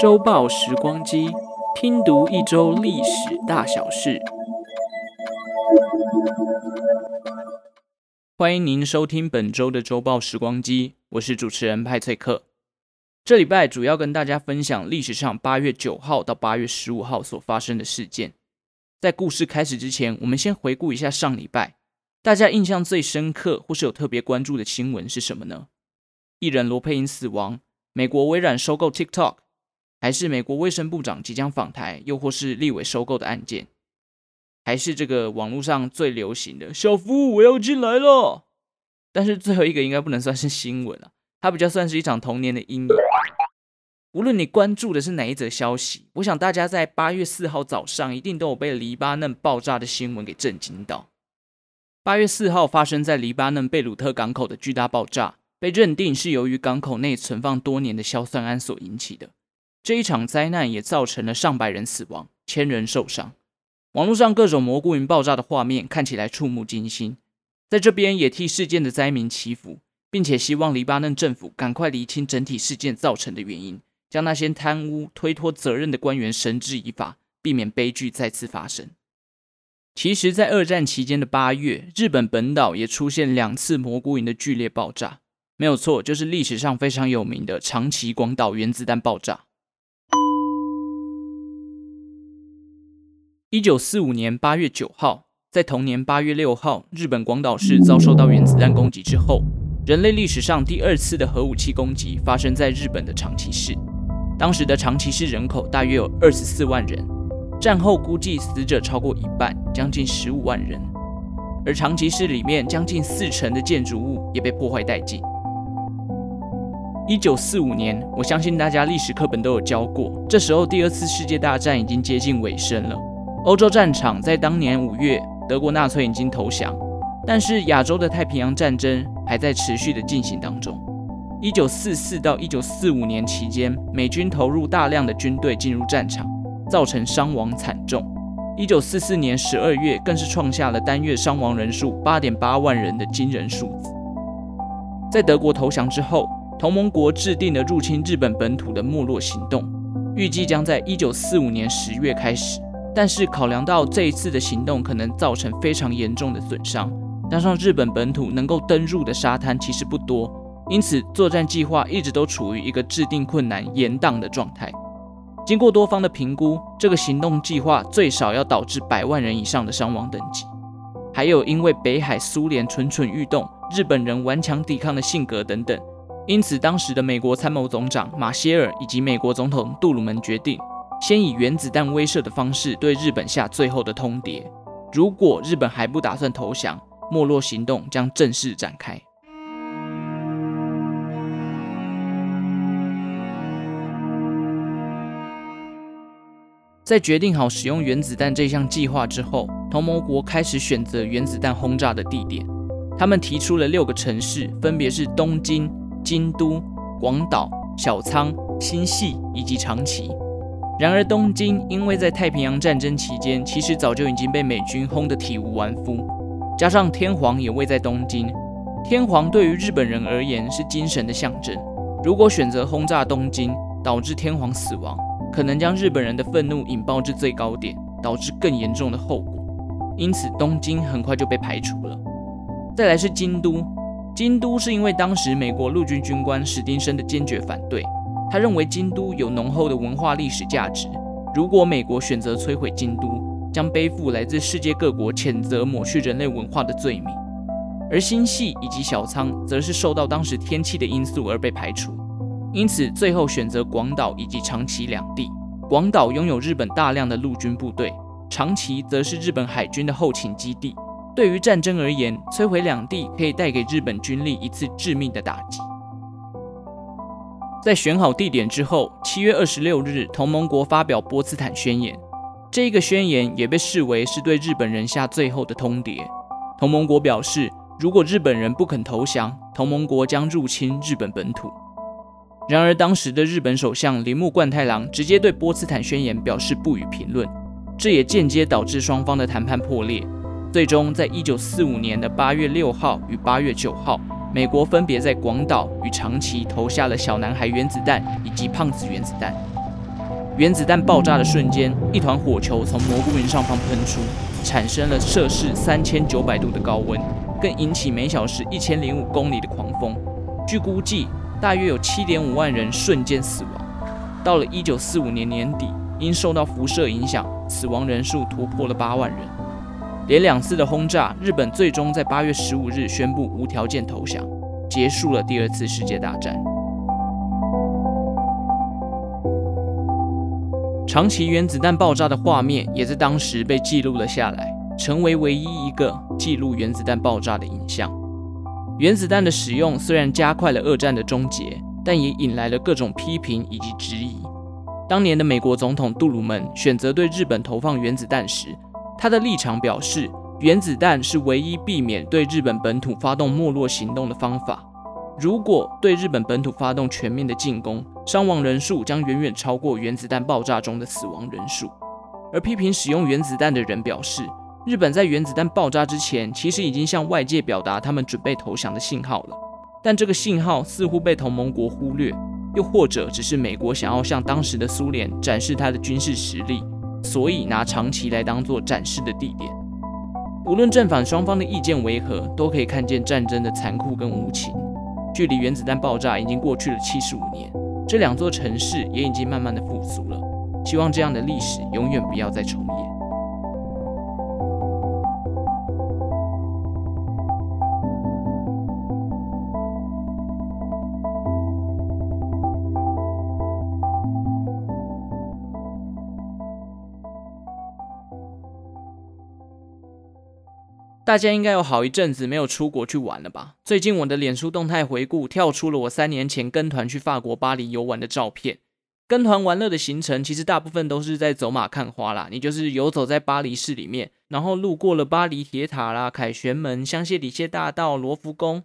周报时光机，拼读一周历史大小事。欢迎您收听本周的周报时光机，我是主持人派翠克。这礼拜主要跟大家分享历史上八月九号到八月十五号所发生的事件。在故事开始之前，我们先回顾一下上礼拜大家印象最深刻或是有特别关注的新闻是什么呢？艺人罗佩颖死亡，美国微软收购 TikTok，还是美国卫生部长即将访台，又或是立委收购的案件，还是这个网络上最流行的“小夫，我要进来了”？但是最后一个应该不能算是新闻了，它比较算是一场童年的阴影。无论你关注的是哪一则消息，我想大家在八月四号早上一定都有被黎巴嫩爆炸的新闻给震惊到。八月四号发生在黎巴嫩贝鲁特港口的巨大爆炸，被认定是由于港口内存放多年的硝酸铵所引起的。这一场灾难也造成了上百人死亡，千人受伤。网络上各种蘑菇云爆炸的画面看起来触目惊心。在这边也替事件的灾民祈福，并且希望黎巴嫩政府赶快厘清整体事件造成的原因。将那些贪污、推脱责任的官员绳之以法，避免悲剧再次发生。其实，在二战期间的八月，日本本岛也出现两次蘑菇云的剧烈爆炸，没有错，就是历史上非常有名的长崎广岛原子弹爆炸。一九四五年八月九号，在同年八月六号，日本广岛市遭受到原子弹攻击之后，人类历史上第二次的核武器攻击发生在日本的长崎市。当时的长崎市人口大约有二十四万人，战后估计死者超过一半，将近十五万人。而长崎市里面将近四成的建筑物也被破坏殆尽。一九四五年，我相信大家历史课本都有教过，这时候第二次世界大战已经接近尾声了。欧洲战场在当年五月，德国纳粹已经投降，但是亚洲的太平洋战争还在持续的进行当中。一九四四到一九四五年期间，美军投入大量的军队进入战场，造成伤亡惨重。一九四四年十二月，更是创下了单月伤亡人数八点八万人的惊人数字。在德国投降之后，同盟国制定了入侵日本本土的没落行动，预计将在一九四五年十月开始。但是考量到这一次的行动可能造成非常严重的损伤，加上日本本土能够登陆的沙滩其实不多。因此，作战计划一直都处于一个制定困难、延宕的状态。经过多方的评估，这个行动计划最少要导致百万人以上的伤亡等级。还有，因为北海苏联蠢蠢欲动，日本人顽强抵抗的性格等等，因此当时的美国参谋总长马歇尔以及美国总统杜鲁门决定，先以原子弹威慑的方式对日本下最后的通牒。如果日本还不打算投降，没落行动将正式展开。在决定好使用原子弹这项计划之后，同盟国开始选择原子弹轰炸的地点。他们提出了六个城市，分别是东京、京都、广岛、小仓、新潟以及长崎。然而，东京因为在太平洋战争期间，其实早就已经被美军轰得体无完肤，加上天皇也位在东京。天皇对于日本人而言是精神的象征，如果选择轰炸东京，导致天皇死亡。可能将日本人的愤怒引爆至最高点，导致更严重的后果。因此，东京很快就被排除了。再来是京都，京都是因为当时美国陆军军官史丁生的坚决反对，他认为京都有浓厚的文化历史价值。如果美国选择摧毁京都，将背负来自世界各国谴责抹去人类文化的罪名。而新系以及小仓则是受到当时天气的因素而被排除。因此，最后选择广岛以及长崎两地。广岛拥有日本大量的陆军部队，长崎则是日本海军的后勤基地。对于战争而言，摧毁两地可以带给日本军力一次致命的打击。在选好地点之后，七月二十六日，同盟国发表波茨坦宣言。这一个宣言也被视为是对日本人下最后的通牒。同盟国表示，如果日本人不肯投降，同盟国将入侵日本本土。然而，当时的日本首相铃木贯太郎直接对波茨坦宣言表示不予评论，这也间接导致双方的谈判破裂。最终在一九四五年的八月六号与八月九号，美国分别在广岛与长崎投下了小男孩原子弹以及胖子原子弹。原子弹爆炸的瞬间，一团火球从蘑菇云上方喷出，产生了摄氏三千九百度的高温，更引起每小时一千零五公里的狂风。据估计，大约有七点五万人瞬间死亡。到了一九四五年年底，因受到辐射影响，死亡人数突破了八万人。连两次的轰炸，日本最终在八月十五日宣布无条件投降，结束了第二次世界大战。长崎原子弹爆炸的画面也在当时被记录了下来，成为唯一一个记录原子弹爆炸的影像。原子弹的使用虽然加快了二战的终结，但也引来了各种批评以及质疑。当年的美国总统杜鲁门选择对日本投放原子弹时，他的立场表示，原子弹是唯一避免对日本本土发动没落行动的方法。如果对日本本土发动全面的进攻，伤亡人数将远远超过原子弹爆炸中的死亡人数。而批评使用原子弹的人表示，日本在原子弹爆炸之前，其实已经向外界表达他们准备投降的信号了，但这个信号似乎被同盟国忽略，又或者只是美国想要向当时的苏联展示他的军事实力，所以拿长崎来当做展示的地点。无论正反双方的意见为何，都可以看见战争的残酷跟无情。距离原子弹爆炸已经过去了七十五年，这两座城市也已经慢慢的复苏了。希望这样的历史永远不要再重演。大家应该有好一阵子没有出国去玩了吧？最近我的脸书动态回顾跳出了我三年前跟团去法国巴黎游玩的照片。跟团玩乐的行程其实大部分都是在走马看花啦，你就是游走在巴黎市里面，然后路过了巴黎铁塔啦、凯旋门、香榭里榭大道、罗浮宫，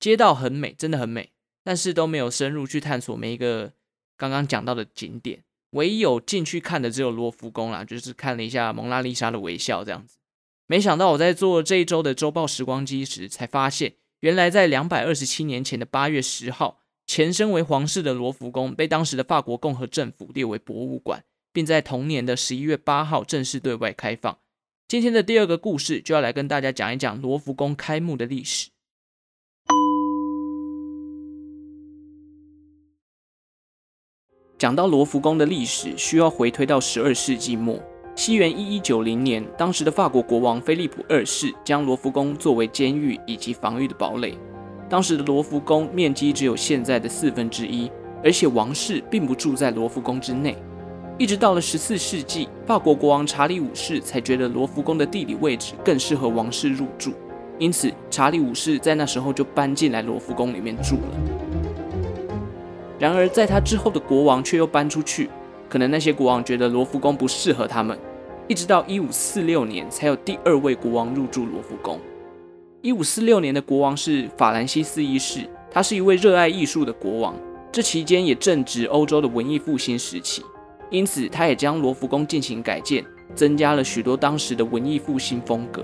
街道很美，真的很美，但是都没有深入去探索每一个刚刚讲到的景点。唯一有进去看的只有罗浮宫啦，就是看了一下蒙娜丽莎的微笑这样子。没想到我在做这一周的周报时光机时，才发现原来在两百二十七年前的八月十号，前身为皇室的罗浮宫被当时的法国共和政府列为博物馆，并在同年的十一月八号正式对外开放。今天的第二个故事就要来跟大家讲一讲罗浮宫开幕的历史。讲到罗浮宫的历史，需要回推到十二世纪末。西元一一九零年，当时的法国国王菲利普二世将罗浮宫作为监狱以及防御的堡垒。当时的罗浮宫面积只有现在的四分之一，而且王室并不住在罗浮宫之内。一直到了十四世纪，法国国王查理五世才觉得罗浮宫的地理位置更适合王室入住，因此查理五世在那时候就搬进来罗浮宫里面住了。然而，在他之后的国王却又搬出去。可能那些国王觉得罗浮宫不适合他们，一直到一五四六年才有第二位国王入住罗浮宫。一五四六年的国王是法兰西斯一世，他是一位热爱艺术的国王。这期间也正值欧洲的文艺复兴时期，因此他也将罗浮宫进行改建，增加了许多当时的文艺复兴风格。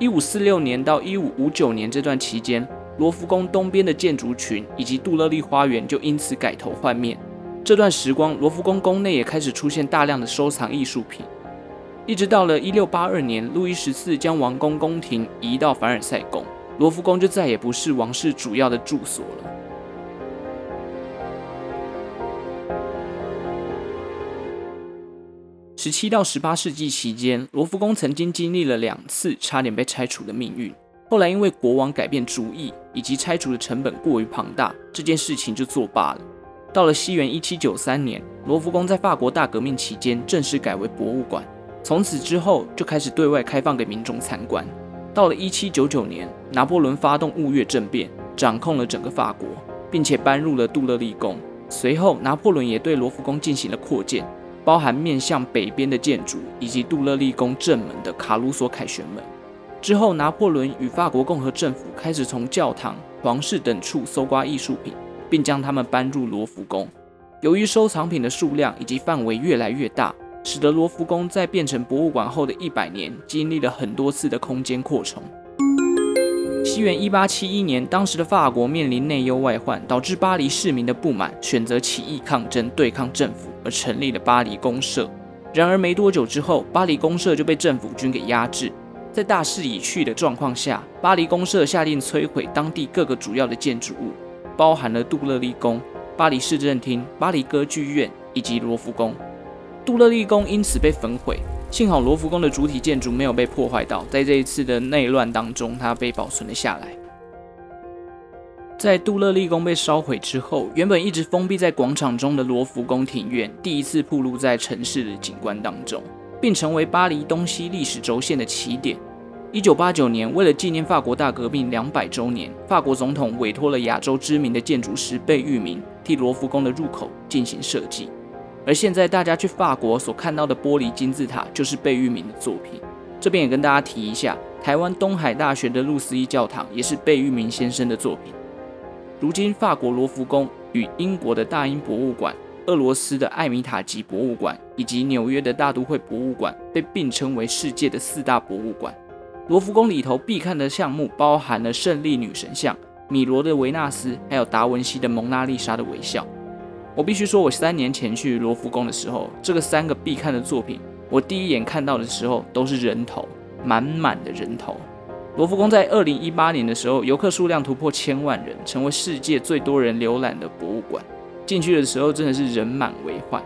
一五四六年到一五五九年这段期间，罗浮宫东边的建筑群以及杜勒利花园就因此改头换面。这段时光，罗浮宫宫内也开始出现大量的收藏艺术品，一直到了一六八二年，路易十四将王宫宫廷移到凡尔赛宫，罗浮宫就再也不是王室主要的住所了。十七到十八世纪期间，罗浮宫曾经经历了两次差点被拆除的命运，后来因为国王改变主意，以及拆除的成本过于庞大，这件事情就作罢了。到了西元一七九三年，罗浮宫在法国大革命期间正式改为博物馆，从此之后就开始对外开放给民众参观。到了一七九九年，拿破仑发动雾月政变，掌控了整个法国，并且搬入了杜勒利宫。随后，拿破仑也对罗浮宫进行了扩建，包含面向北边的建筑以及杜勒利宫正门的卡鲁索凯旋门。之后，拿破仑与法国共和政府开始从教堂、皇室等处搜刮艺术品。并将他们搬入罗浮宫。由于收藏品的数量以及范围越来越大，使得罗浮宫在变成博物馆后的一百年，经历了很多次的空间扩充。西元一八七一年，当时的法国面临内忧外患，导致巴黎市民的不满，选择起义抗争，对抗政府，而成立了巴黎公社。然而没多久之后，巴黎公社就被政府军给压制。在大势已去的状况下，巴黎公社下令摧毁当地各个主要的建筑物，包含了杜勒利宫、巴黎市政厅、巴黎歌剧院以及罗浮宫。杜勒利宫因此被焚毁。幸好罗浮宫的主体建筑没有被破坏到，在这一次的内乱当中，它被保存了下来。在杜勒利宫被烧毁之后，原本一直封闭在广场中的罗浮宫庭院，第一次暴露在城市的景观当中，并成为巴黎东西历史轴线的起点。一九八九年，为了纪念法国大革命两百周年，法国总统委托了亚洲知名的建筑师贝聿铭替罗浮宫的入口进行设计。而现在大家去法国所看到的玻璃金字塔，就是贝聿铭的作品。这边也跟大家提一下，台湾东海大学的路思义教堂也是贝聿铭先生的作品。如今，法国罗浮宫与英国的大英博物馆、俄罗斯的艾米塔吉博物馆以及纽约的大都会博物馆被并称为世界的四大博物馆。罗浮宫里头必看的项目包含了胜利女神像、米罗的维纳斯，还有达文西的蒙娜丽莎的微笑。我必须说，我三年前去罗浮宫的时候，这个三个必看的作品，我第一眼看到的时候都是人头，满满的人头。罗浮宫在二零一八年的时候，游客数量突破千万人，成为世界最多人浏览的博物馆。进去的时候真的是人满为患，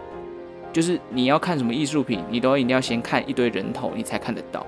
就是你要看什么艺术品，你都一定要先看一堆人头，你才看得到。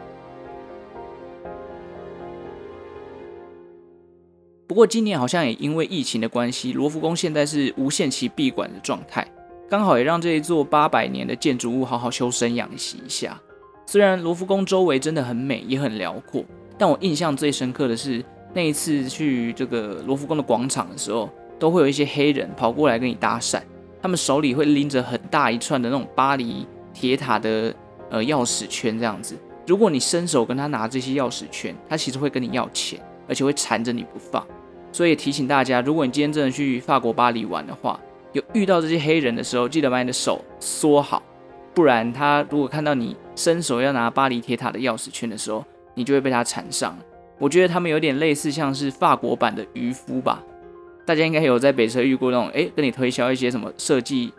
不过今年好像也因为疫情的关系，罗浮宫现在是无限期闭馆的状态，刚好也让这一座八百年的建筑物好好修身养息一下。虽然罗浮宫周围真的很美，也很辽阔，但我印象最深刻的是那一次去这个罗浮宫的广场的时候，都会有一些黑人跑过来跟你搭讪，他们手里会拎着很大一串的那种巴黎铁塔的呃钥匙圈这样子。如果你伸手跟他拿这些钥匙圈，他其实会跟你要钱，而且会缠着你不放。所以提醒大家，如果你今天真的去法国巴黎玩的话，有遇到这些黑人的时候，记得把你的手缩好，不然他如果看到你伸手要拿巴黎铁塔的钥匙圈的时候，你就会被他缠上。我觉得他们有点类似像是法国版的渔夫吧。大家应该有在北车遇过那种，哎，跟你推销一些什么设计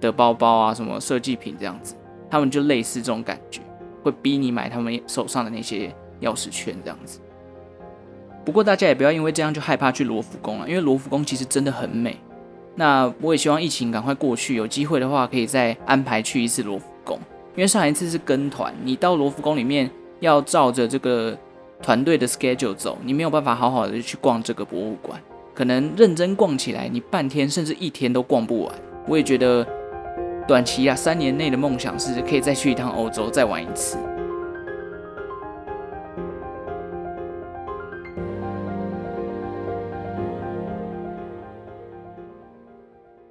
的包包啊，什么设计品这样子，他们就类似这种感觉，会逼你买他们手上的那些钥匙圈这样子。不过大家也不要因为这样就害怕去罗浮宫了，因为罗浮宫其实真的很美。那我也希望疫情赶快过去，有机会的话可以再安排去一次罗浮宫。因为上一次是跟团，你到罗浮宫里面要照着这个团队的 schedule 走，你没有办法好好的去逛这个博物馆，可能认真逛起来，你半天甚至一天都逛不完。我也觉得短期啊，三年内的梦想是可以再去一趟欧洲，再玩一次。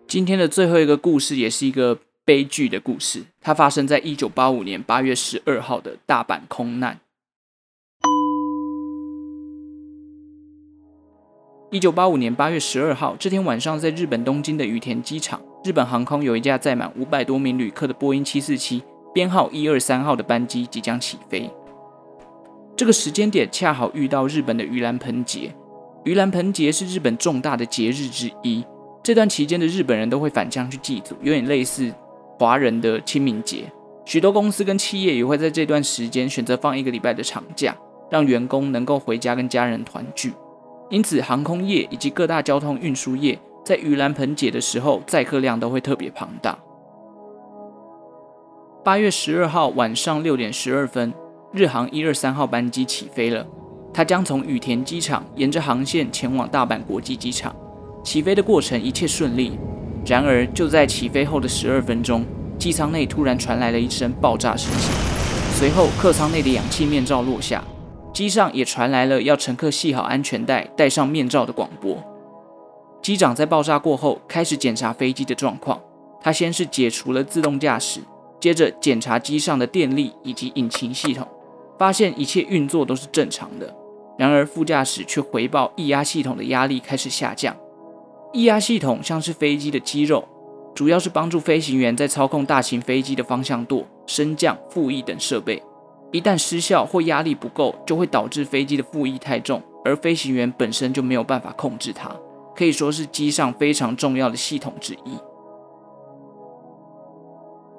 今天的最后一个故事也是一个悲剧的故事，它发生在一九八五年八月十二号的大阪空难。一九八五年八月十二号这天晚上，在日本东京的羽田机场，日本航空有一架载满五百多名旅客的波音七四七，编号一二三号的班机即将起飞。这个时间点恰好遇到日本的盂兰盆节，盂兰盆节是日本重大的节日之一。这段期间的日本人都会返乡去祭祖，有点类似华人的清明节。许多公司跟企业也会在这段时间选择放一个礼拜的长假，让员工能够回家跟家人团聚。因此，航空业以及各大交通运输业在盂兰盆节的时候载客量都会特别庞大。八月十二号晚上六点十二分，日航一二三号班机起飞了，它将从羽田机场沿着航线前往大阪国际机场。起飞的过程一切顺利，然而就在起飞后的十二分钟，机舱内突然传来了一声爆炸声响，随后客舱内的氧气面罩落下，机上也传来了要乘客系好安全带、戴上面罩的广播。机长在爆炸过后开始检查飞机的状况，他先是解除了自动驾驶，接着检查机上的电力以及引擎系统，发现一切运作都是正常的。然而副驾驶却回报液压系统的压力开始下降。液压系统像是飞机的肌肉，主要是帮助飞行员在操控大型飞机的方向舵、升降、副翼等设备。一旦失效或压力不够，就会导致飞机的副翼太重，而飞行员本身就没有办法控制它，可以说是机上非常重要的系统之一。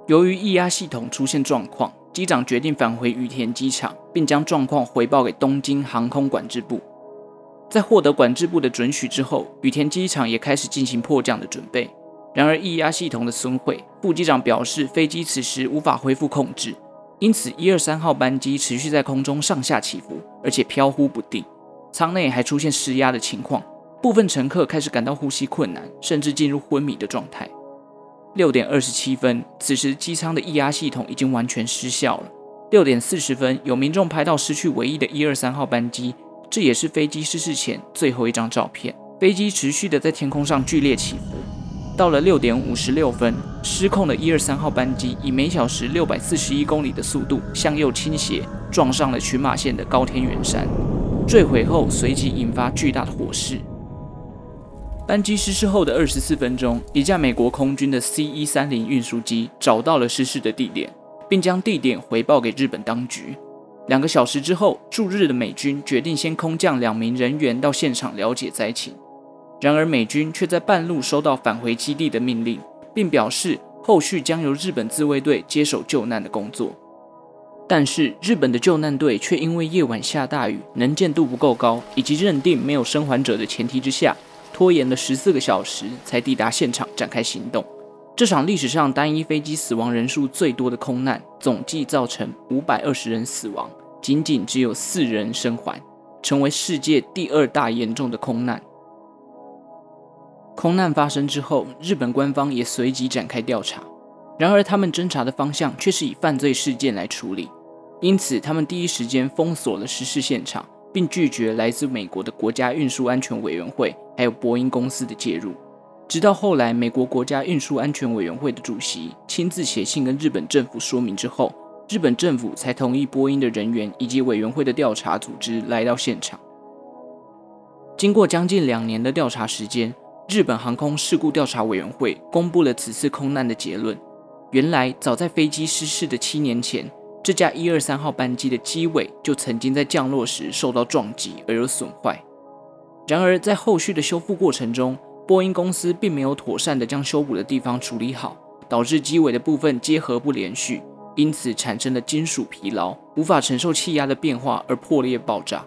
由于液压系统出现状况，机长决定返回羽田机场，并将状况回报给东京航空管制部。在获得管制部的准许之后，羽田机场也开始进行迫降的准备。然而，液压系统的损毁，副机长表示飞机此时无法恢复控制，因此一二三号班机持续在空中上下起伏，而且飘忽不定，舱内还出现失压的情况，部分乘客开始感到呼吸困难，甚至进入昏迷的状态。六点二十七分，此时机舱的液压系统已经完全失效了。六点四十分，有民众拍到失去唯一的一二三号班机。这也是飞机失事前最后一张照片。飞机持续的在天空上剧烈起伏。到了六点五十六分，失控的一二三号班机以每小时六百四十一公里的速度向右倾斜，撞上了群马县的高天原山。坠毁后，随即引发巨大的火势。班机失事后的二十四分钟，一架美国空军的 C 一三零运输机找到了失事的地点，并将地点回报给日本当局。两个小时之后，驻日的美军决定先空降两名人员到现场了解灾情。然而，美军却在半路收到返回基地的命令，并表示后续将由日本自卫队接手救难的工作。但是，日本的救难队却因为夜晚下大雨、能见度不够高，以及认定没有生还者的前提之下，拖延了十四个小时才抵达现场展开行动。这场历史上单一飞机死亡人数最多的空难，总计造成五百二十人死亡，仅仅只有四人生还，成为世界第二大严重的空难。空难发生之后，日本官方也随即展开调查，然而他们侦查的方向却是以犯罪事件来处理，因此他们第一时间封锁了失事现场，并拒绝来自美国的国家运输安全委员会还有波音公司的介入。直到后来，美国国家运输安全委员会的主席亲自写信跟日本政府说明之后，日本政府才同意波音的人员以及委员会的调查组织来到现场。经过将近两年的调查时间，日本航空事故调查委员会公布了此次空难的结论。原来，早在飞机失事的七年前，这架一二三号班机的机尾就曾经在降落时受到撞击而有损坏。然而，在后续的修复过程中，波音公司并没有妥善地将修补的地方处理好，导致机尾的部分结合不连续，因此产生了金属疲劳，无法承受气压的变化而破裂爆炸。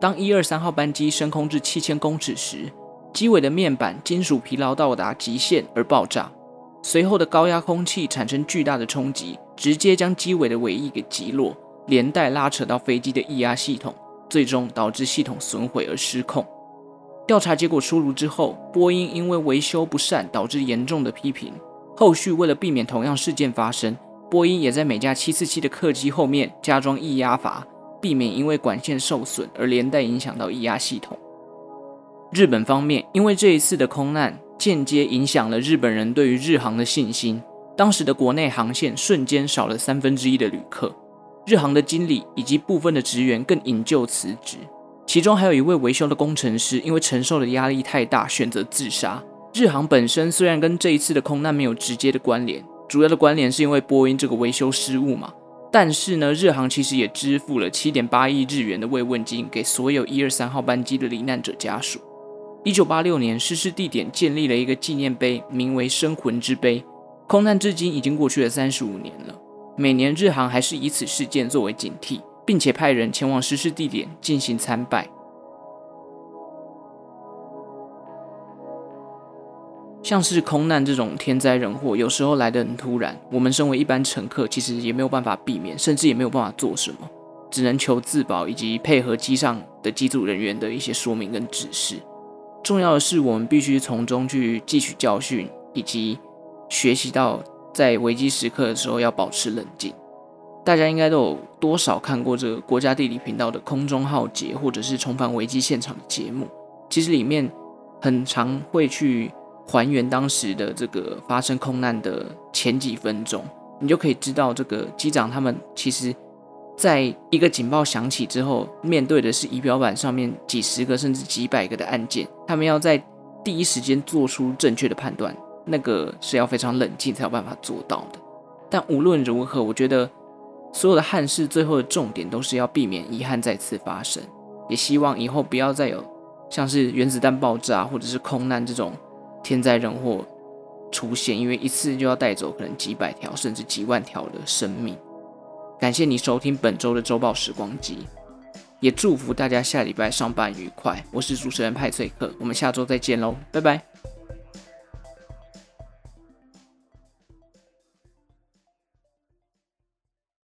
当一二三号班机升空至七千公尺时，机尾的面板金属疲劳到达极限而爆炸，随后的高压空气产生巨大的冲击，直接将机尾的尾翼给击落，连带拉扯到飞机的液压系统，最终导致系统损毁而失控。调查结果出炉之后，波音因为维修不善导致严重的批评。后续为了避免同样事件发生，波音也在每架747的客机后面加装液压阀，避免因为管线受损而连带影响到液压系统。日本方面因为这一次的空难，间接影响了日本人对于日航的信心。当时的国内航线瞬间少了三分之一的旅客，日航的经理以及部分的职员更引咎辞职。其中还有一位维修的工程师，因为承受的压力太大，选择自杀。日航本身虽然跟这一次的空难没有直接的关联，主要的关联是因为波音这个维修失误嘛。但是呢，日航其实也支付了七点八亿日元的慰问金给所有一二三号班机的罹难者家属。一九八六年，失事地点建立了一个纪念碑，名为“生魂之碑”。空难至今已经过去了三十五年了，每年日航还是以此事件作为警惕。并且派人前往失事地点进行参拜。像是空难这种天灾人祸，有时候来得很突然，我们身为一般乘客，其实也没有办法避免，甚至也没有办法做什么，只能求自保以及配合机上的机组人员的一些说明跟指示。重要的是，我们必须从中去汲取教训，以及学习到在危机时刻的时候要保持冷静。大家应该都有多少看过这个国家地理频道的《空中浩劫》或者是重返危机现场的节目？其实里面很常会去还原当时的这个发生空难的前几分钟，你就可以知道这个机长他们其实在一个警报响起之后，面对的是仪表板上面几十个甚至几百个的按键，他们要在第一时间做出正确的判断，那个是要非常冷静才有办法做到的。但无论如何，我觉得所有的憾事最后的重点都是要避免遗憾再次发生，也希望以后不要再有像是原子弹爆炸或者是空难这种天灾人祸出现，因为一次就要带走可能几百条甚至几万条的生命。感谢你收听本周的周报时光机，也祝福大家下礼拜上班愉快。我是主持人派翠克，我们下周再见喽，拜拜。